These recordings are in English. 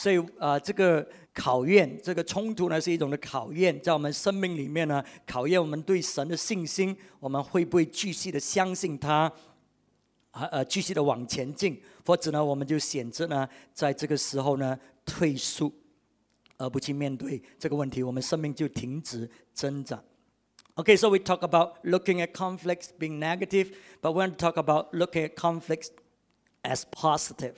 所以啊、呃这个考验，这个冲突呢，是一种的考验，在我们生命里面呢，考验我们对神的信心，我们会不会继续的相信他，啊呃，继续的往前进，或者呢，我们就选择呢，在这个时候呢，退缩，而不去面对这个问题，我们生命就停止增长。Okay, so we talk about looking at conflicts being negative, but we want to talk about looking at conflicts as positive.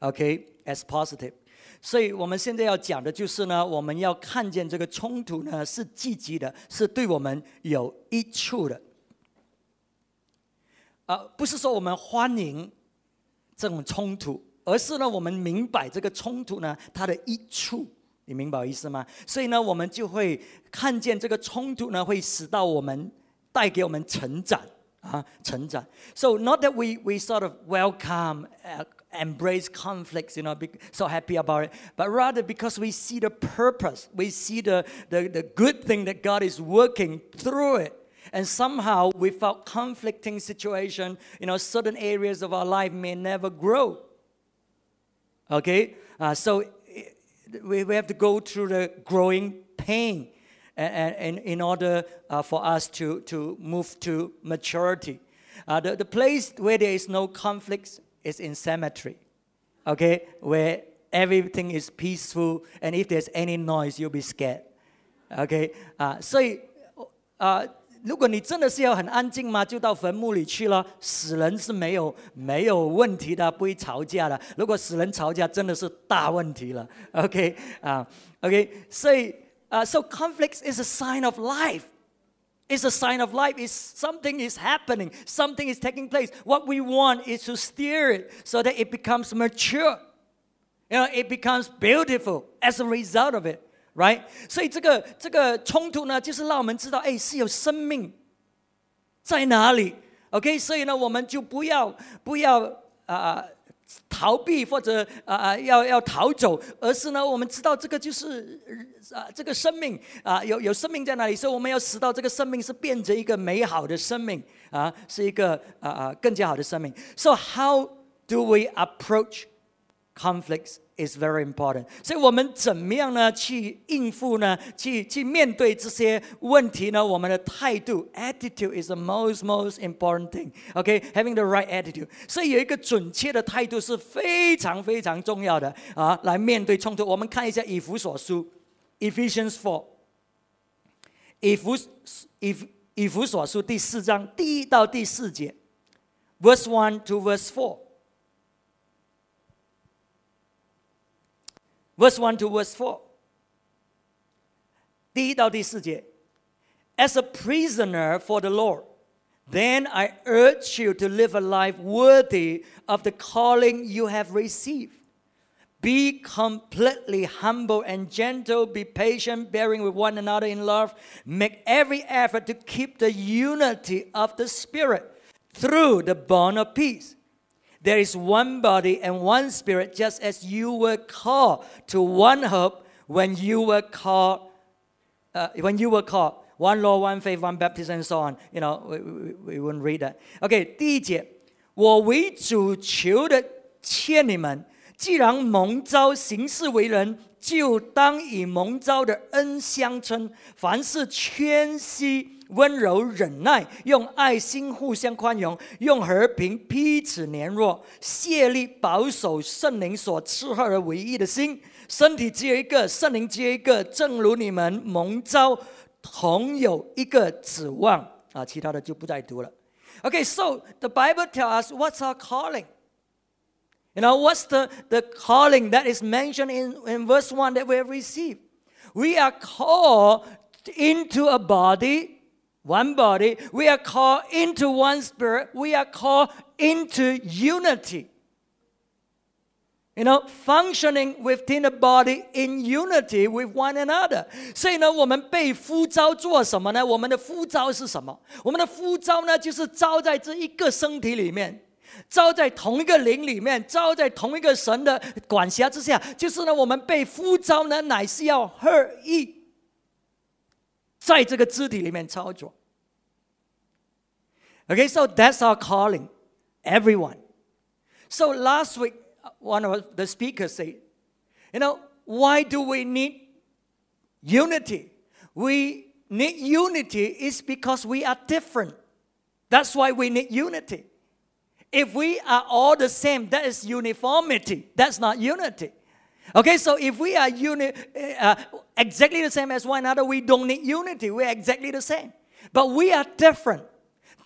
Okay, as positive. 所以我们现在要讲的就是呢，我们要看见这个冲突呢是积极的，是对我们有益处的。啊、不是说我们欢迎这种冲突，而是呢，我们明白这个冲突呢它的益处。你明白我意思吗？所以呢，我们就会看见这个冲突呢，会使到我们带给我们成长啊，成长。So not that we we sort of welcome, embrace conflicts, you know, be so happy about it, but rather because we see the purpose, we see the the the good thing that God is working through it. And somehow, without conflicting situation, you know, certain areas of our life may never grow. Okay, uh, so we, we have to go through the growing pain and, and, in order uh, for us to, to move to maturity. Uh, the, the place where there is no conflicts is in cemetery, okay, where everything is peaceful, and if there's any noise, you'll be scared. Okay, uh, 所以啊、呃如果你真的是要很安静嘛，就到坟墓里去了。死人是没有没有问题的，不会吵架的。如果死人吵架，真的是大问题了。OK 啊、OK，所以啊、s o conflicts is a sign of life. It's a sign of life. It's something is happening. Something is taking place. What we want is to steer it so that it becomes mature. You know, it becomes beautiful as a result of it. Right，所以这个这个冲突呢，就是让我们知道，哎，是有生命在哪里。OK，所以呢，我们就不要不要啊、呃 逃避或者啊、啊、要要逃走，而是呢，我们知道这个就是啊、这个生命啊、有有生命在哪里，所以我们要知道这个生命是变成一个美好的生命啊、是一个啊啊、更加好的生命。So how do we approach conflicts? is very important，所以我们怎么样呢？去应付呢？去去面对这些问题呢？我们的态度，attitude is the most most important thing。OK，having、the right attitude，所以有一个准确的态度是非常非常重要的啊，来面对冲突。我们看一下以弗所书，Ephesians four，以弗以以弗所书第四章第一到第四节，verse one to verse four。 verse 1 to verse 4. 第一到第四节. As a prisoner for the Lord, then I urge you to live a life worthy of the calling you have received. Be completely humble and gentle, be patient, bearing with one another in love. Make every effort to keep the unity of the Spirit through the bond of peace. There is one body and one spirit, just as you were called to one hope when you were called. Uh, when you were called, one Lord, one faith, one baptism, and so on. You know, we, we, we wouldn't read that. OK，第一节，我为主求的劝你们，既然蒙召行事为人，就当以蒙召的恩相称。凡事谦虚。 温柔忍耐，用爱心互相宽容，用和平彼此联络，竭力保守圣灵所赐下的唯一的心。身体只有一个，圣灵只有一个，正如你们蒙召，同有一个指望啊！其他的就不再读了。Okay, so the Bible tells us what's our calling. You know, what's the, the calling that is mentioned in, in verse 1 that we have received? We are called into a body one body. We are called into one spirit. We are called into unity. You know, functioning within the body in unity with one another. 所以呢，我们被呼召做什么呢？我们的呼召是什么？我们的呼召呢，就是招在这一个身体里面，招在同一个灵里面，招在同一个神的管辖之下。就是呢，我们被呼召呢，乃是要合一。在这个肢体里面操作。 Okay, so that's our calling, everyone. So last week, one of the speakers said, You know, why do we need unity? We need unity is because we are different. That's why we need unity. If we are all the same, that is uniformity. That's not unity. Okay, so if we are uni- uh, exactly the same as one another, we don't need unity. We're exactly the same. But we are different.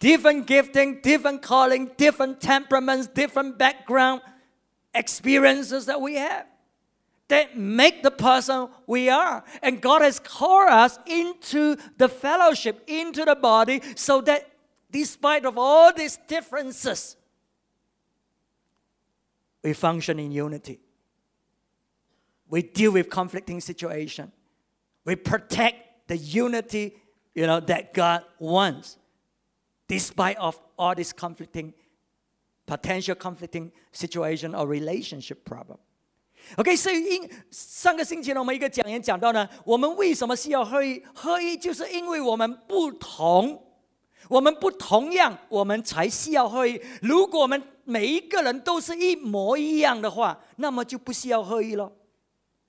Different gifting, different calling, different temperaments, different background, experiences that we have that make the person we are. And God has called us into the fellowship, into the body, so that despite of all these differences, we function in unity. We deal with conflicting situation. We protect the unity, you know, that God wants, despite of all this conflicting, potential conflicting situation or relationship problem. OK，所以因上个星期呢，我们一个讲员讲到呢，我们为什么需要合一？合一就是因为我们不同，我们不同样，我们才需要合一。如果我们每一个人都是一模一样的话，那么就不需要合一了。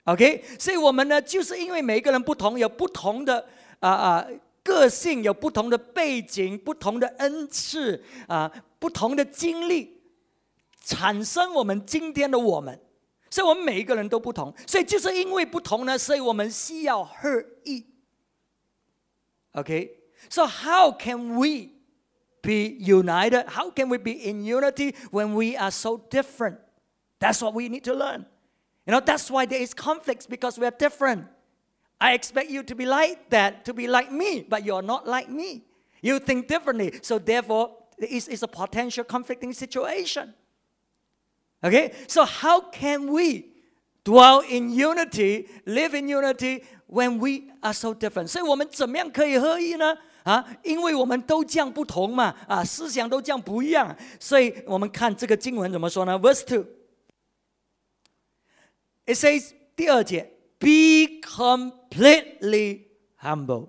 OK，所以我们呢，就是因为每一个人不同，有不同的啊啊 个性，有不同的背景，不同的恩赐啊，不同的经历，产生我们今天的我们。所以我们每一个人都不同，所以就是因为不同呢，所以我们需要合一。OK，so how can we be united? How can we be in unity when we are so different? That's what we need to learn. You know, that's why there is conflicts because we are different. I expect you to be like that, to be like me, but you're not like me. You think differently, so therefore, it is a potential conflicting situation. Okay, so how can we dwell in unity, live in unity when we are so different? 所以我们怎么样可以合一呢？啊，因为我们都这样不同嘛，啊，思想都这样不一样，所以我们看这个经文怎么说呢？Verse two, it says 第二节 ，Be completely humble,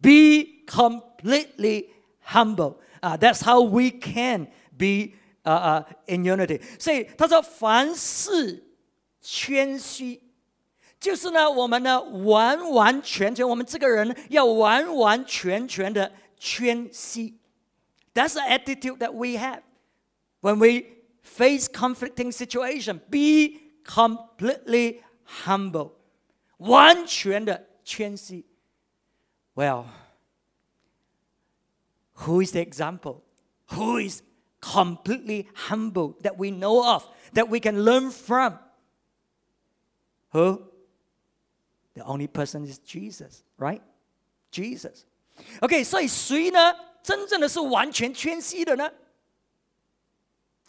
be completely humble. 啊，That's how we can be 啊啊，in unity。所以他说，凡事谦虚，就是呢，我们呢完完全全，我们这个人要完完全全的谦虚。That's the attitude that we have when we face conflicting situation. Be completely humble， 完全的谦虚。Well, who is the example? Who is completely humble that we know of, that we can learn from. Who? The only person is Jesus, right? Jesus. OK，所以谁呢？真正的是完全谦虚的呢？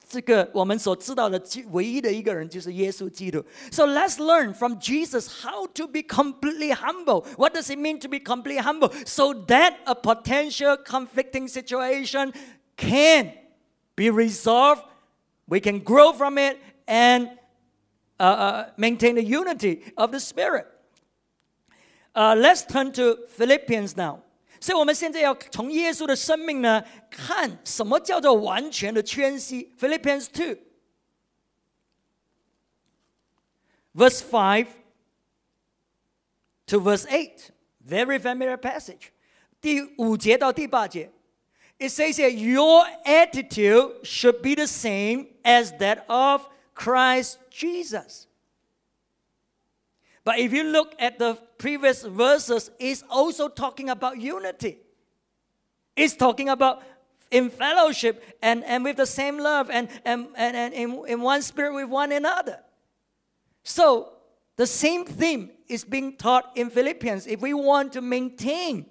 这个我们所知道的唯一的一个人就是耶稣基督。So let's learn from Jesus how to be completely humble. What does it mean to be completely humble? So that a potential conflicting situation can be resolved, we can grow from it and uh, uh, maintain the unity of the Spirit. Uh, let's turn to Philippians now. 所以，我们现在要从耶稣的生命呢，看什么叫做完全的谦虚。Philippians two, verse five to verse eight, very familiar passage. 第五节到第八节。it says here, your attitude should be the same as that of Christ Jesus. But if you look at the previous verses, it's also talking about unity. It's talking about in fellowship and, and with the same love and, and, and, and in, in one spirit with one another. So the same theme is being taught in Philippians. If we want to maintain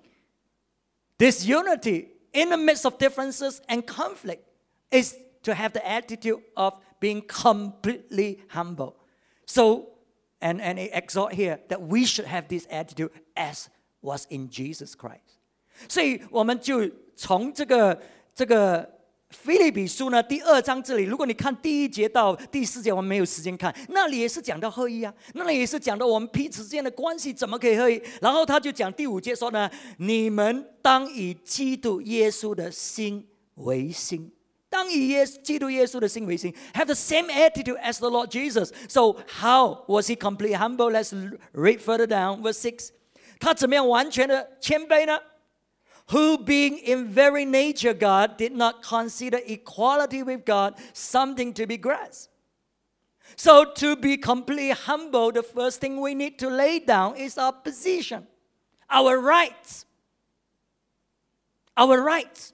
this unity, in the midst of differences and conflict is to have the attitude of being completely humble. So, and, and it exhort here that we should have this attitude as was in Jesus Christ. 所以我们就从这个这个菲利比书呢，第二章这里，如果你看第一节到第四节，我们没有时间看，那里也是讲到合一啊，那里也是讲到我们彼此之间的关系怎么可以合一。然后他就讲第五节说呢，你们当以基督耶稣的心为心。当以耶基督耶稣的心为心，have the same attitude as the Lord Jesus. So how was he completely humble? Let's read further down, verse six. 他怎么样完全的谦卑呢？Who being in very nature God did not consider equality with God something to be grasped. So to be completely humble, the first thing we need to lay down is our position, our rights. Our rights.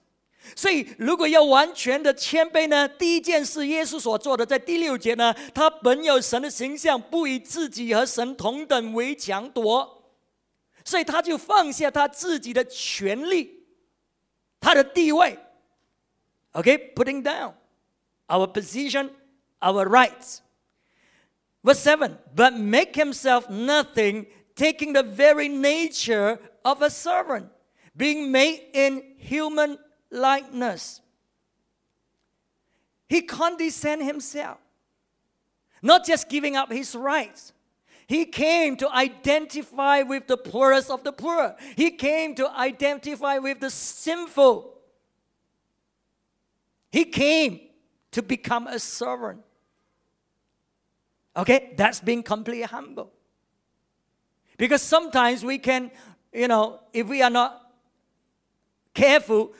所以，如果要完全的谦卑呢，第一件事，耶稣所做的，在第六节呢，他本有神的形象，不以自己和神同等为强夺，所以他就放下他自己的权利，他的地位。OK，putting down our position, our rights. Verse seven, but make himself nothing, taking the very nature of a servant, being made in human likeness. He condescended himself, not just giving up his rights. He came to identify with the poorest of the poor. He came to identify with the sinful. He came to become a servant. Okay, that's being completely humble. Because sometimes we can, you know, if we are not careful,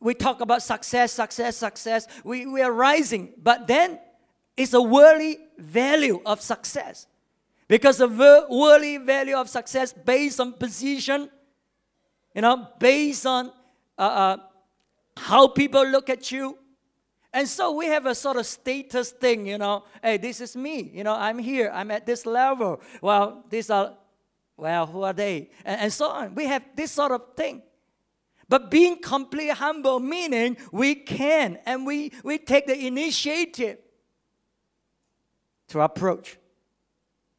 we talk about success, success, success. We, we are rising, but then it's a worldly value of success. Because the worldly value of success based on position, you know, based on uh, uh, how people look at you. And so we have a sort of status thing, you know, hey, this is me, you know, I'm here, I'm at this level. Well, these are, well, who are they? And, and so on. We have this sort of thing. But being completely humble, meaning we can and we, we take the initiative to approach,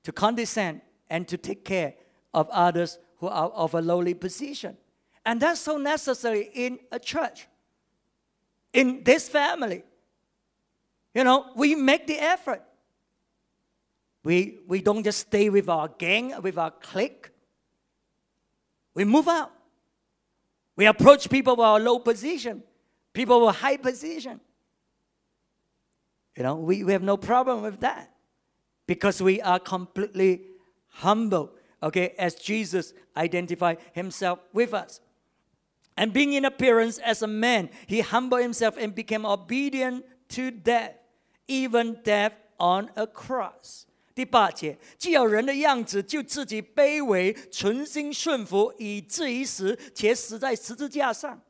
to condescend, and to take care of others who are of a lowly position. And that's so necessary in a church, in this family. You know, we make the effort. We, we don't just stay with our gang, with our clique. We move out. We approach people with our low position, people with high position. You know, we, we have no problem with that because we are completely humble, okay, as Jesus identified himself with us. And being in appearance as a man, he humbled himself and became obedient to death, even death on a cross. 第八节，既有人的样子，就自己卑微，存心顺服，以至于死，且死在十字架上。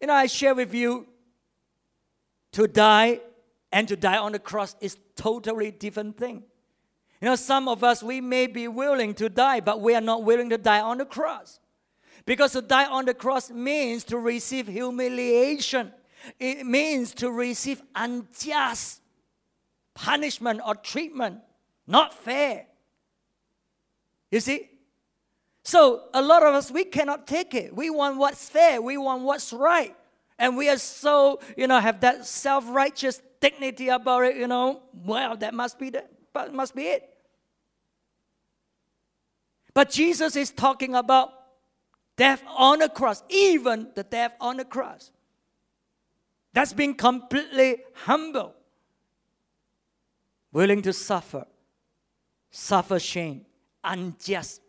You know, I share with you, to die and to die on the cross is totally different thing. You know, some of us we may be willing to die, but we are not willing to die on the cross. Because to die on the cross means to receive humiliation. It means to receive unjust punishment or treatment. Not fair. You see? So a lot of us, we cannot take it. We want what's fair. We want what's right. And we are so, you know, have that self-righteous dignity about it, you know. Well, that must be the, but must be it. But Jesus is talking about death on the cross, even the death on the cross. That's being completely humble willing to suffer, suffer shame, unjust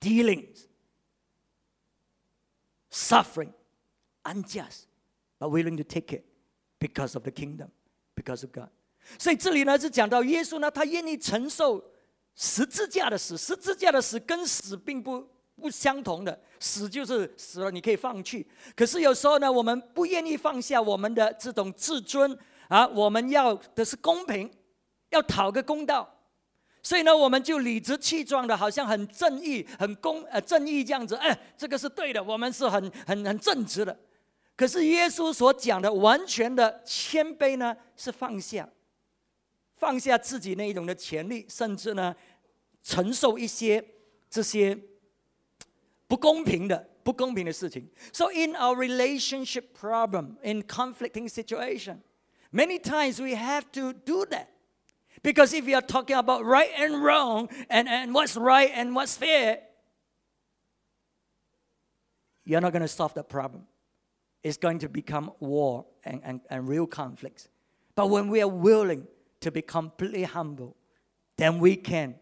dealings, suffering, unjust, but willing to take it because of the kingdom, because of God. 所以这里呢是讲到耶稣呢，他愿意承受十字架的死，十字架的死跟死并不不相同的，死就是死了，你可以放弃。可是有时候呢，我们不愿意放下我们的这种自尊啊，我们要的是公平。要讨个公道，所以呢，我们就理直气壮的，好像很正义、很公呃正义这样子。哎，这个是对的，我们是很很很正直的。可是耶稣所讲的完全的谦卑呢，是放下，放下自己那一种的权利，甚至呢，承受一些这些不公平的不公平的事情。So in our relationship problem, in conflicting situation, many times we have to do that. Because if you are talking about right and wrong and, and what's right and what's fair, you're not going to solve the problem. it's going to become war and, and, and real conflicts. But when we are willing to be completely humble, then we can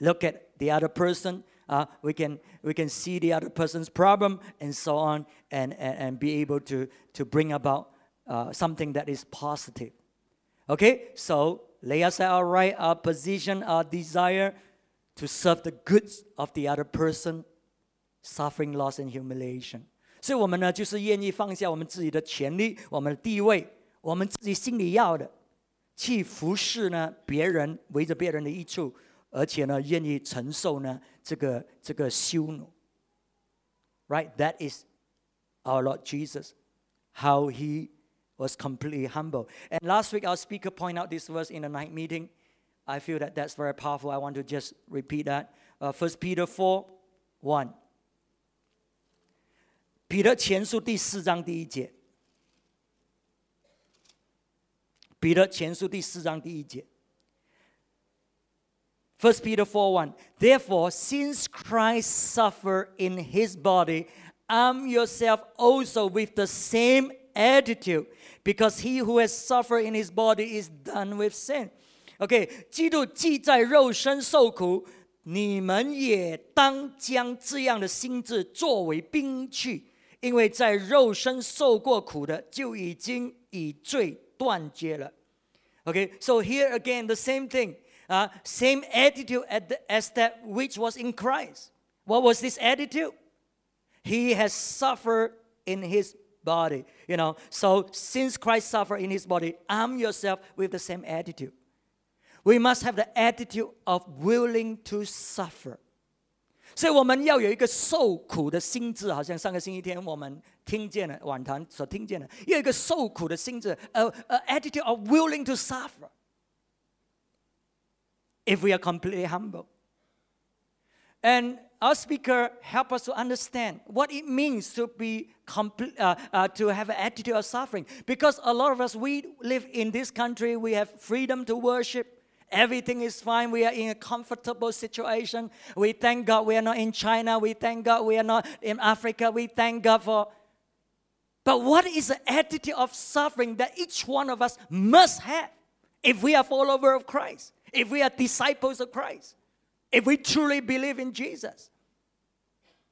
look at the other person. Uh, we can we can see the other person's problem and so on, and and, and be able to to bring about uh, something that is positive. Okay, so lay aside our right, our position, our desire to serve the goods of the other person, suffering, loss, and humiliation. 所以，我们呢，就是愿意放下我们自己的权利、我们的地位、我们自己心里要的，去服侍呢别人，围着别人的益处，而且呢，愿意承受呢这个这个羞辱。Right, that is our Lord Jesus, how he was completely humble. And last week, our speaker pointed out this verse in the night meeting. I feel that that's very powerful. I want to just repeat that. Uh, 1 Peter 4 1. 彼得前书第四章第一节。彼得前书第四章第一节。First Peter 4 1. Therefore, since Christ suffered in his body, arm yourself also with the same attitude, because he who has suffered in his body is done with sin. OK，基督既在肉身受苦，你们也当将这样的心智作为兵器。因为在肉身受过苦的，就已经与罪断绝了。Okay, so here again the same thing, uh, same attitude the, as that which was in Christ. What was this attitude? He has suffered in his body. You know, so since Christ suffered in his body, arm yourself with the same attitude. We must have the attitude of willing to suffer. 所以我们要有一个受苦的心智，好像上个星期天我们听见了晚堂所听见的，要有一个受苦的心智，a a attitude of willing to suffer. If we are completely humble, and our speaker help us to understand what it means to be complete, uh, uh, to have an attitude of suffering. Because a lot of us we live in this country, we have freedom to worship Everything is fine. We are in a comfortable situation. We thank God we are not in China. We thank God we are not in Africa. We thank God for. But what is the attitude of suffering that each one of us must have if we are followers of Christ, if we are disciples of Christ, if we truly believe in Jesus?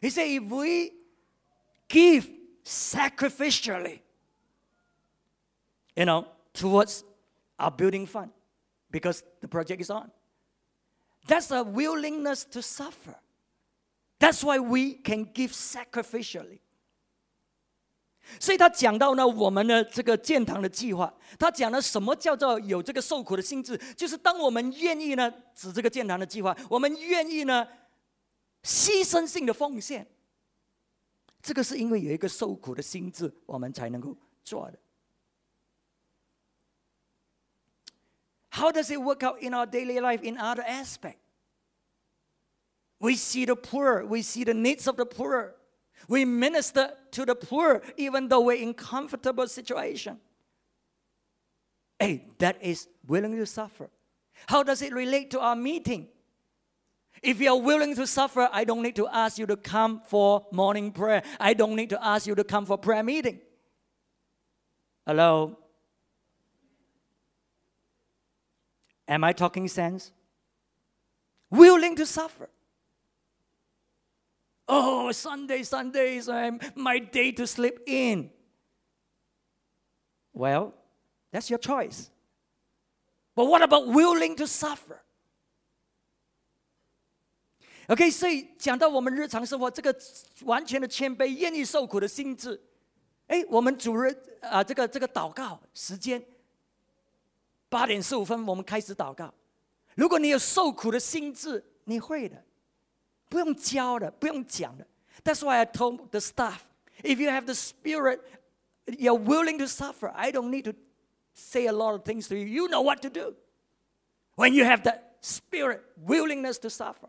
He said, if we give sacrificially, you know, towards our building fund, because the project is on, that's a willingness to suffer. That's why we can give sacrificially. 所以他讲到呢，我们的这个建堂的计划，他讲了什么叫做有这个受苦的心智，就是当我们愿意呢，指这个建堂的计划，我们愿意呢， 牺牲性的奉献，这个是因为有一个受苦的心智，我们才能够做的。How does it work out in our daily life in other aspect? We see the poor, we see the needs of the poor. We minister to the poor even though we're in comfortable situation. Hey, that is willing to suffer. How does it relate to our meeting? If you are willing to suffer, I don't need to ask you to come for morning prayer. I don't need to ask you to come for prayer meeting. Hello? Am I talking sense? Willing to suffer. Oh, Sunday, Sunday is um, my day to sleep in. Well, that's your choice. But what about willing to suffer? OK，所以讲到我们日常生活这个完全的谦卑、愿意受苦的心智，哎，我们主日啊，这个这个祷告时间八点十五分，我们开始祷告。如果你有受苦的心智，你会的，不用教的，不用讲的。That's why I told the staff, if you have the spirit you're willing to suffer. I don't need to say a lot of things to you. You know what to do. When you have that spirit, willingness to suffer.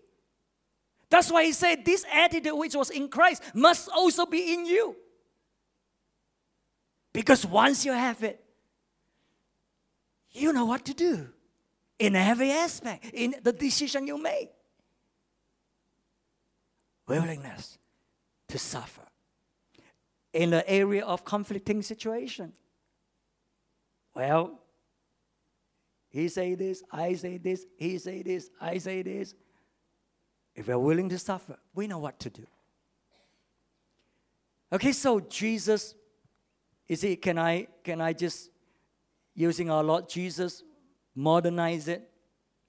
That's why he said, This attitude which was in Christ must also be in you. Because once you have it, you know what to do in every aspect, in the decision you make. Willingness to suffer in the area of conflicting situation. Well, he say this, I say this, he say this, I say this. If we're willing to suffer, we know what to do. Okay, so Jesus, is it can I can I just using our Lord Jesus modernize it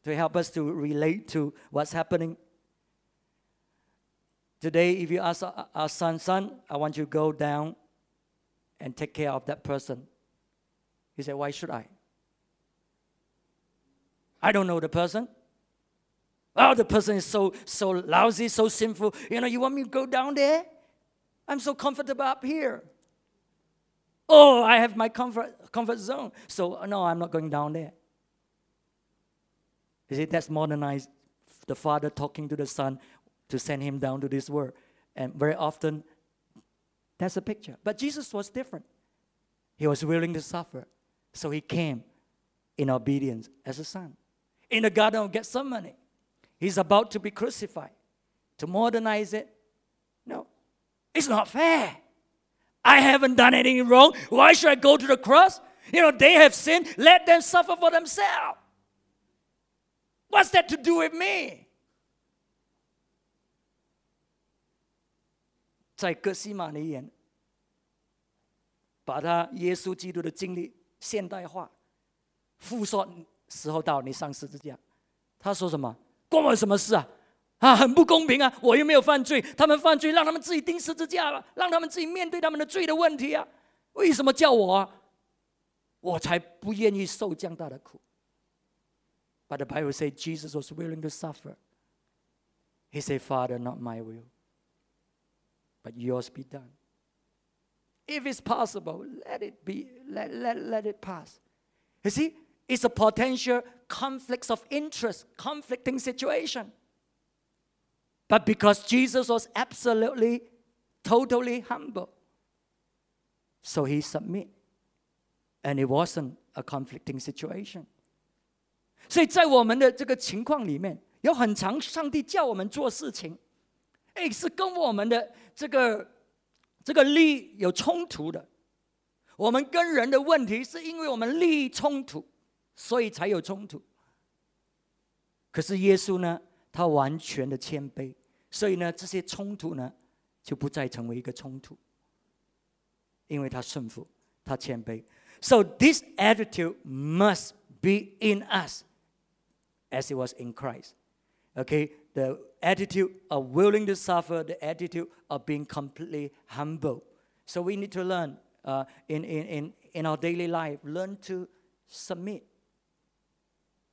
to help us to relate to what's happening? Today, if you ask our son, son, I want you to go down and take care of that person. He said, Why should I? I don't know the person. Oh, the person is so so lousy, so sinful. You know, you want me to go down there? I'm so comfortable up here. Oh, I have my comfort comfort zone. So no, I'm not going down there. You see, that's modernized the father talking to the son to send him down to this world. And very often that's a picture. But Jesus was different. He was willing to suffer. So he came in obedience as a son in the Garden of Gethsemane. He's about to be crucified. To modernize it, no, it's not fair. I haven't done anything wrong. Why should I go to the cross? You know, they have sinned. Let them suffer for themselves. What's that to do with me? 在哥西马尼园，把他耶稣基督的经历现代化，复说时候到，你上十字架。他说什么？ 关我什么事啊？啊，很不公平啊！我又没有犯罪，他们犯罪，让他们自己钉十字架了，让他们自己面对他们的罪的问题啊！为什么叫我啊？我才不愿意受这样大的苦。But the Bible says Jesus was willing to suffer. He said, Father, not my will, but yours be done. If it's possible, let it be, let, let, let it pass. You see, is a potential conflicts of interest, conflicting situation. But because Jesus was absolutely, totally humble, so he submit. And it wasn't a conflicting situation. 所以在我们的这个情况里面，有很长，上帝叫我们做事情，哎，是跟我们的这个这个利益有冲突的。我们跟人的问题，是因为我们利益冲突。 所以才有冲突。可是耶稣呢，他完全的谦卑，所以呢，这些冲突呢，就不再成为一个冲突，因为他顺服，他谦卑。So this attitude must be in us, as it was in Christ. Okay, the attitude of willing to suffer, the attitude of being completely humble. So we need to learn uh, in, in, in, in our daily life, learn to submit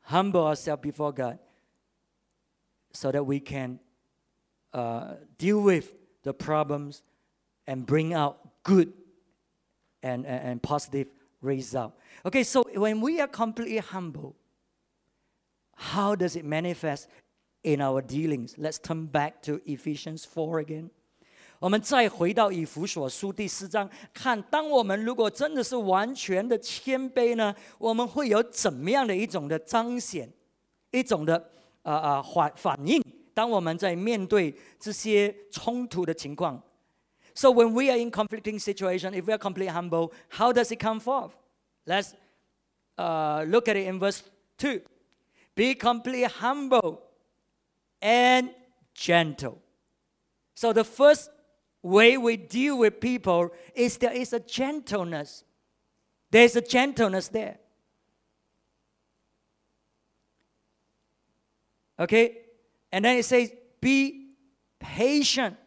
humble ourselves before God so that we can uh, deal with the problems and bring out good and, and, and positive result. Okay, so when we are completely humble, how does it manifest in our dealings? Let's turn back to Ephesians 4 again. 我们再回到以弗所书第四章，看当我们如果真的是完全的谦卑呢，我们会有怎么样的一种的彰显，一种的啊啊反反应？当我们在面对这些冲突的情况，So when we are in conflicting situation, if we are completely humble, how does it come forth? Let's uh, look at it in verse two. Be completely humble and gentle. So the first way we deal with people is there is a gentleness. There's a gentleness there. Okay? And then it says, be patient.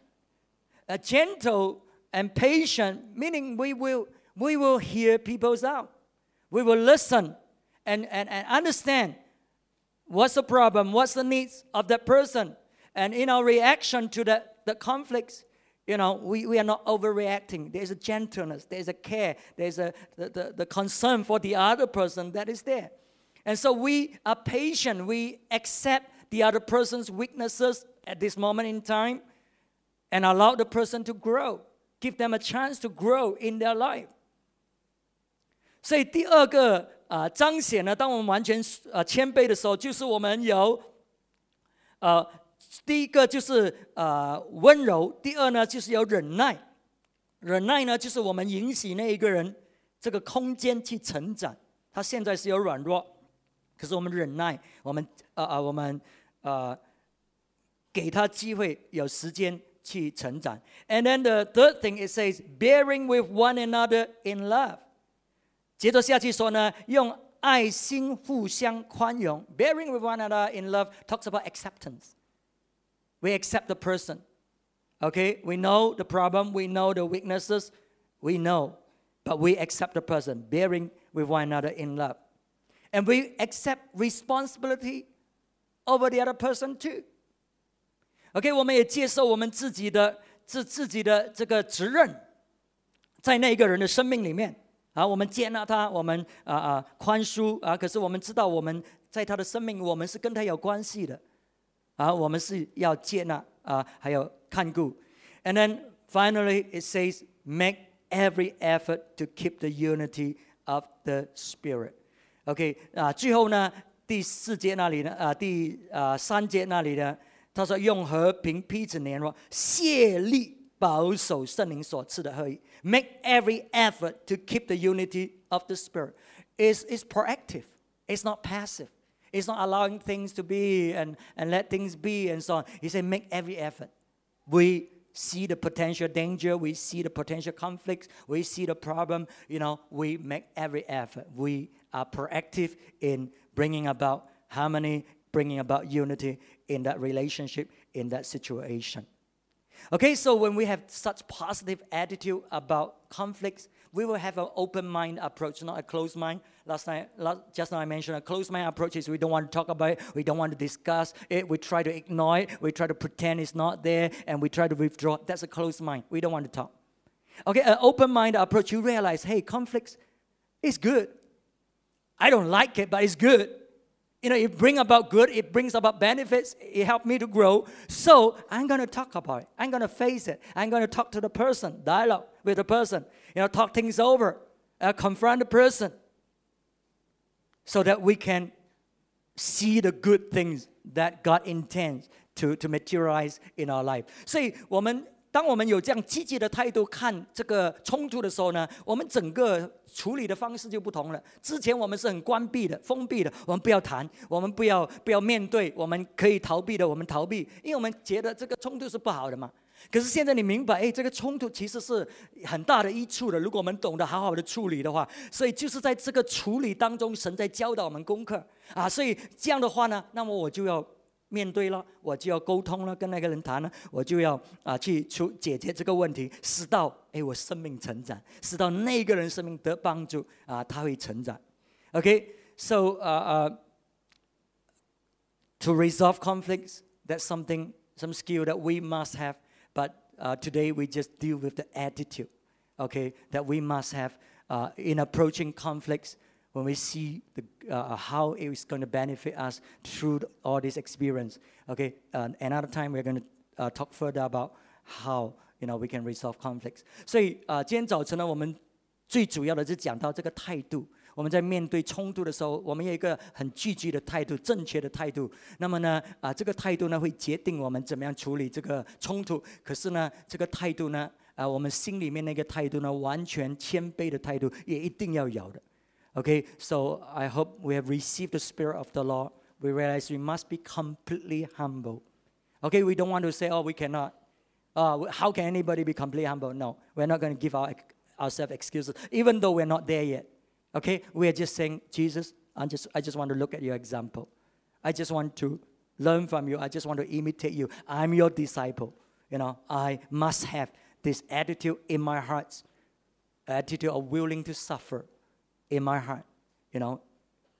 A gentle and patient, meaning we will, we will hear people's out. We will listen and, and, and understand what's the problem, what's the needs of that person. And in our reaction to the, the conflicts, you know, we, we are not overreacting. There's a gentleness, there's a care, there's a the, the, the concern for the other person that is there. And so we are patient. We accept the other person's weaknesses at this moment in time and allow the person to grow. Give them a chance to grow in their life. 所以第二个啊、呃、彰显呢，当我们完全呃谦卑的时候，就是我们有呃 第一个就是呃温柔，第二呢就是要忍耐。忍耐呢，就是我们允许那一个人这个空间去成长。他现在是有软弱，可是我们忍耐，我们呃呃我们呃给他机会，有时间去成长。And then the third thing it says, bearing with one another in love。接着下去说呢，用爱心互相宽容。Bearing with one another in love talks about acceptance. We accept the person. Okay, we know the problem, we know the weaknesses, we know, but we accept the person, bearing with one another in love. And we accept responsibility over the other person too. OK，我们也接受我们自己的自自己的这个责任，在那个人的生命里面。啊，我们接纳他，我们啊啊宽恕啊。可是我们知道，我们在他的生命，我们是跟他有关系的， 啊，我们是要接纳啊，还有看顾。And then finally, it says, make every effort to keep the unity of the spirit. OK 啊，最后呢，第四节那里呢，啊，第啊三节那里呢，他说用和平彼此联络，谢力保守圣灵所赐的合一。make every effort to keep the unity of the Spirit. It's, it's proactive, it's not passive. It's not allowing things to be and, and let things be and so on. He said, make every effort. We see the potential danger, we see the potential conflicts, we see the problem, you know, we make every effort. We are proactive in bringing about harmony, bringing about unity in that relationship, in that situation. Okay, so when we have such positive attitude about conflicts, we will have an open mind approach, not a closed mind. Last night, last, just now I mentioned a closed mind approach is we don't want to talk about it, we don't want to discuss it, we try to ignore it, we try to pretend it's not there, and we try to withdraw. That's a closed mind. We don't want to talk. Okay, an open mind approach, you realize, hey, conflicts is good. I don't like it, but it's good you know, it brings about good, it brings about benefits, it helped me to grow. So I'm to talk about it. I'm to face it. I'm to talk to the person, dialogue with the person, you know, talk things over, uh, confront the person so that we can see the good things that God intends to, to materialize in our life. 所以我们当我们有这样积极的态度看这个冲突的时候呢，我们整个处理的方式就不同了。之前我们是很关闭的、封闭的，我们不要谈，我们不要不要面对，我们可以逃避的，我们逃避，因为我们觉得这个冲突是不好的嘛。 可是现在你明白，哎，这个冲突其实是很大的益处的。如果我们懂得好好的处理的话，所以就是在这个处理当中，神在教导我们功课啊。所以这样的话呢，那么我就要。面对了，我就要沟通了，跟那个人谈了，我就要啊去出解决这个问题，使到哎我生命成长，使到那个人生命得帮助啊，他会成长。OK，so 呃呃，to resolve conflicts, that's something, some skill that we must have. But uh, today we just deal with the attitude, okay, that we must have uh, in approaching conflicts when we see the, uh, how it is going to benefit us through all this experience. Okay, uh, another time we're going to uh, talk further about how you know we can resolve conflicts. 所以啊、呃，今天早晨呢，我们最主要的是讲到这个态度。 我们在面对冲突的时候，我们有一个很积极的态度、正确的态度。那么呢，啊，这个态度呢会决定我们怎么样处理这个冲突。可是呢，这个态度呢，啊，我们心里面那个态度呢，完全谦卑的态度也一定要有的。Okay, so I hope we have received the Spirit of the Lord. We realize we must be completely humble. Okay, we don't want to say, oh, we cannot. Uh, how can anybody be completely humble? No, we're not going to give our, ourselves excuses, even though we're not there yet. Okay, we are just saying, Jesus, I just, I just want to look at your example. I just want to learn from you. I just want to imitate you. I'm your disciple. You know, I must have this attitude in my heart, attitude of willing to suffer in my heart. You know,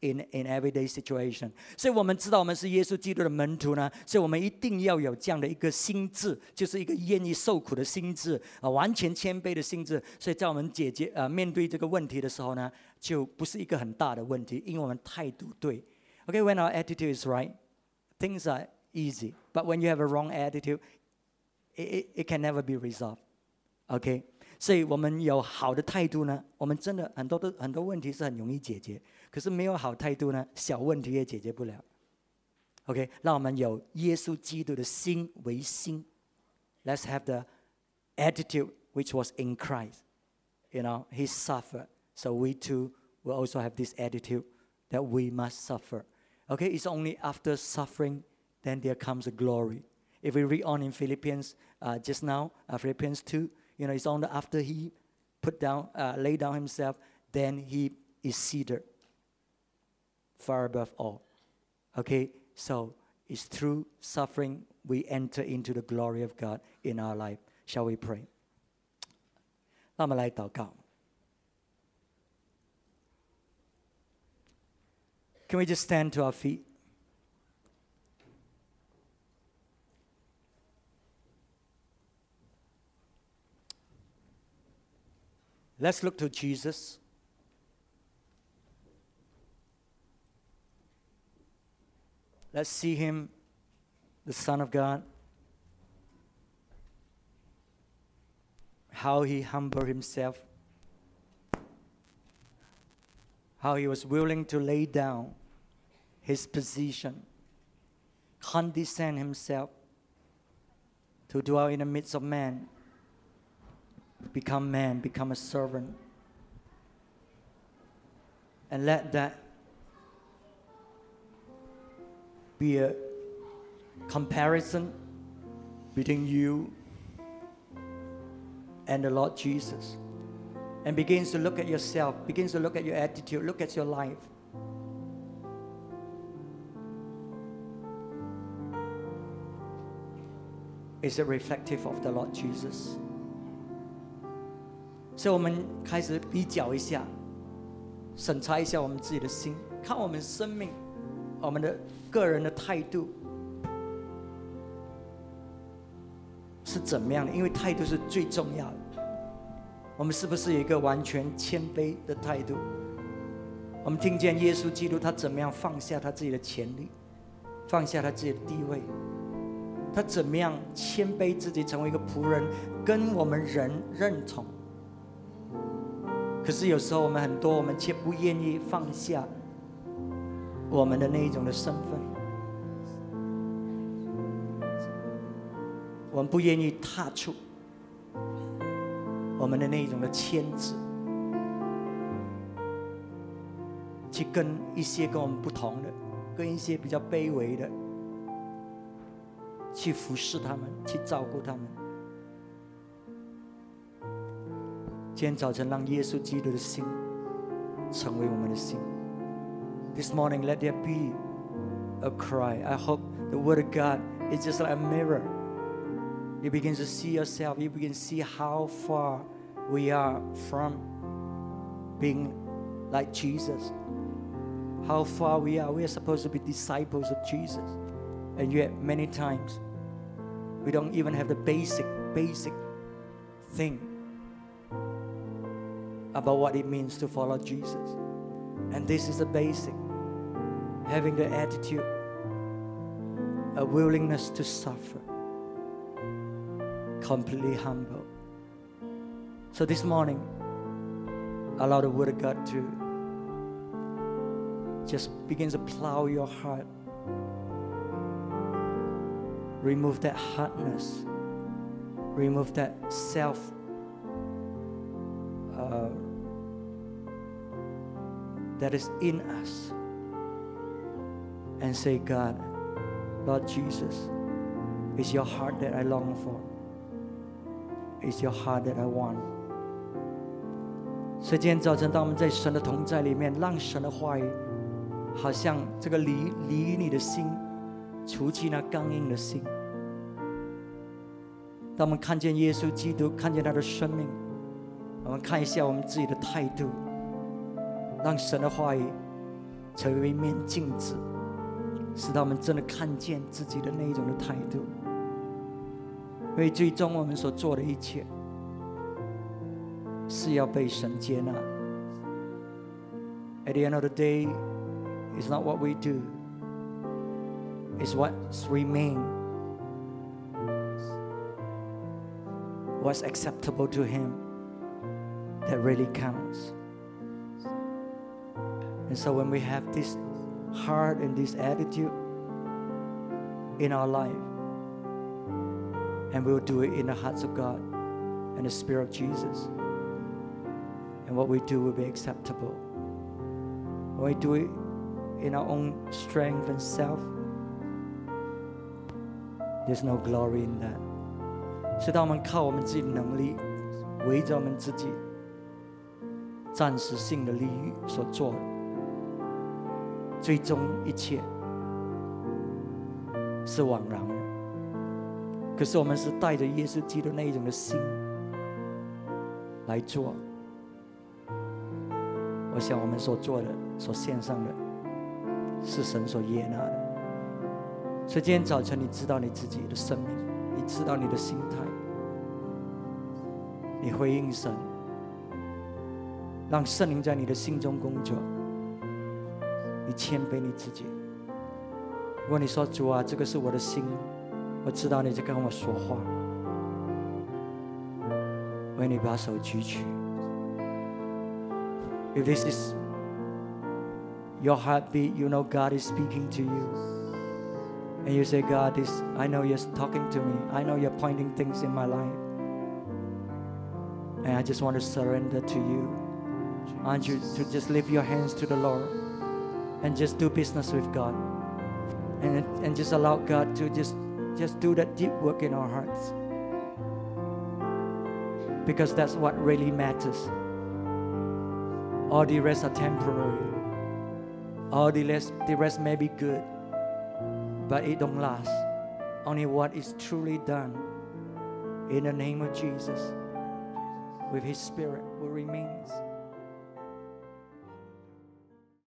in in everyday situation，所以我们知道我们是耶稣基督的门徒呢，所以我们一定要有这样的一个心智，就是一个愿意受苦的心智啊，完全谦卑的心智。所以在我们解决呃面对这个问题的时候呢， 就不是一个很大的问题，因为我们态度对。Okay, when our attitude is right, things are easy. But when you have a wrong attitude, it, it, it can never be resolved. Okay. 所以我们有好的态度呢，我们真的很多的很多问题是很容易解决。可是没有好态度呢，小问题也解决不了。OK，让我们有耶稣基督的心为心。Let's have the attitude which was in Christ. You know, He suffered, so we too will also have this attitude that we must suffer. Okay, it's only after suffering then there comes a glory. If we read on in Philippians uh, just now, uh, Philippians 2, you know, it's only after he put down, uh, lay down himself, then he is seated far above all. Okay, so it's through suffering we enter into the glory of God in our life. Shall we pray? 那我们来祷告。 Can we just stand to our feet? Let's look to Jesus. Let's see him, the Son of God, how he humbled himself, how he was willing to lay down his position, condescend himself to dwell in the midst of man become man, become a servant. And let that be a comparison between you and the Lord Jesus. And begins to look at yourself, begins to look at your attitude, look at your life. Is it reflective of the Lord Jesus? 所以，我们开始比较一下，审查一下我们自己的心，看我们生命、我们的个人的态度是怎么样的。因为态度是最重要的。我们是不是有一个完全谦卑的态度？我们听见耶稣基督他怎么样放下他自己的权利，放下他自己的地位，他怎么样谦卑自己，成为一个仆人，跟我们人认同。可是有时候我们很多，我们却不愿意放下我们的那一种的身份，我们不愿意踏出我们的那一种的牵制，去跟一些跟我们不同的，跟一些比较卑微的，去服侍他们，去照顾他们。今天早晨，让耶稣基督的心成为我们的心。This morning, let there be a cry. I hope the Word of God is just like a mirror. You begin to see yourself. You begin to see how far we are from being like Jesus. How far we are. We are supposed to be disciples of Jesus. And yet, many times, we don't even have the basic, basic thing about what it means to follow Jesus. And this is the basic having the attitude, a willingness to suffer, completely humble. So this morning, allow the Word of God to just begin to plow your heart. Remove that hardness. Remove that self uh, that is in us. And say, God, Lord Jesus, it's your heart that I long for. It's your heart that I want. 所以今天早晨，当我们在神的同在里面，让神的话语，好像这个犁犁你的心。除去那刚硬的心。当我们看见耶稣基督，看见他的生命，我们看一下我们自己的态度，让神的话语成为一面镜子，使他们真的看见自己的那一种的态度。因为最终我们所做的一切。是要被神接纳。At the end of the day, it's not what we do, it's what remain. What's acceptable to Him that really counts. And so when we have this heart and this attitude in our life, and we'll do it in the hearts of God and the Spirit of Jesus and what we do will be acceptable. When we do it in our own strength and self, there's no glory in that. 是当我们靠我们自己能力，围着我们自己暂时性的利益所做，最终一切是枉然。可是我们是带着耶稣基督那一种的心来做。我想我们所做的、所献上的，是神所悦纳的。所以今天早晨，你知道你自己的生命，你知道你的心态，你回应神，让圣灵在你的心中工作。你谦卑你自己。如果你说主啊，这个是我的心，我知道你在跟我说话，为你把手举起。If this is your heartbeat, you know God is speaking to you. And you say, God, this, I know you're talking to me. I know you're pointing things in my life. And I just want to surrender to you. I want you to just lift your hands to the Lord and just do business with God. And, and just allow God to just, just do that deep work in our hearts. Because that's what really matters. All the rest are temporary. All the rest, the rest may be good, but it don't last. Only what is truly done in the name of Jesus with His Spirit will remain.